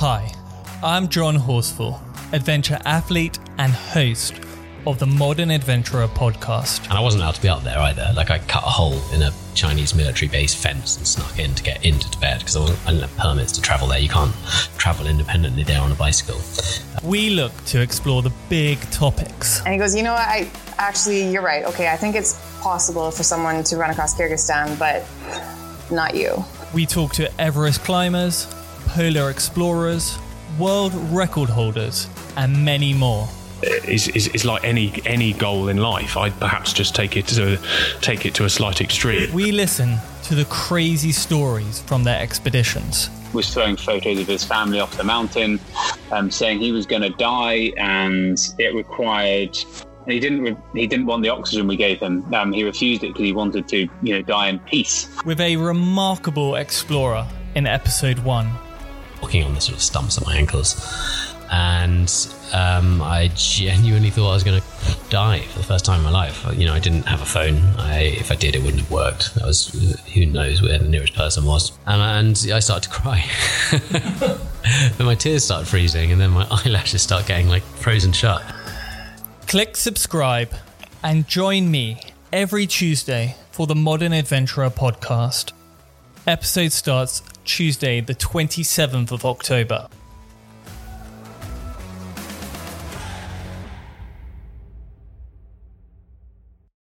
Hi, I'm John Horsfall, adventure athlete and host of the Modern Adventurer podcast. And I wasn't allowed to be up there either. Like I cut a hole in a Chinese military base fence and snuck in to get into Tibet because I, wasn't, I didn't have permits to travel there. You can't travel independently there on a bicycle. We look to explore the big topics. And he goes, you know what? I actually, you're right. Okay, I think it's possible for someone to run across Kyrgyzstan, but not you. We talk to Everest climbers, polar explorers, world record holders, and many more. is, is, is like any any goal in life. I'd perhaps just take it to take it to a slight extreme. We listen to the crazy stories from their expeditions. was throwing photos of his family off the mountain, um, saying he was going to die, and it required. And he didn't. Re- he didn't want the oxygen we gave him. Um, he refused it because he wanted to, you know, die in peace. With a remarkable explorer in episode one. Walking on the sort of stumps of my ankles. And um, I genuinely thought I was going to die for the first time in my life. You know, I didn't have a phone. I, if I did, it wouldn't have worked. That was who knows where the nearest person was. And, and I started to cry. then my tears started freezing, and then my eyelashes start getting like frozen shut. Click subscribe and join me every Tuesday for the Modern Adventurer podcast. Episode starts Tuesday, the 27th of October.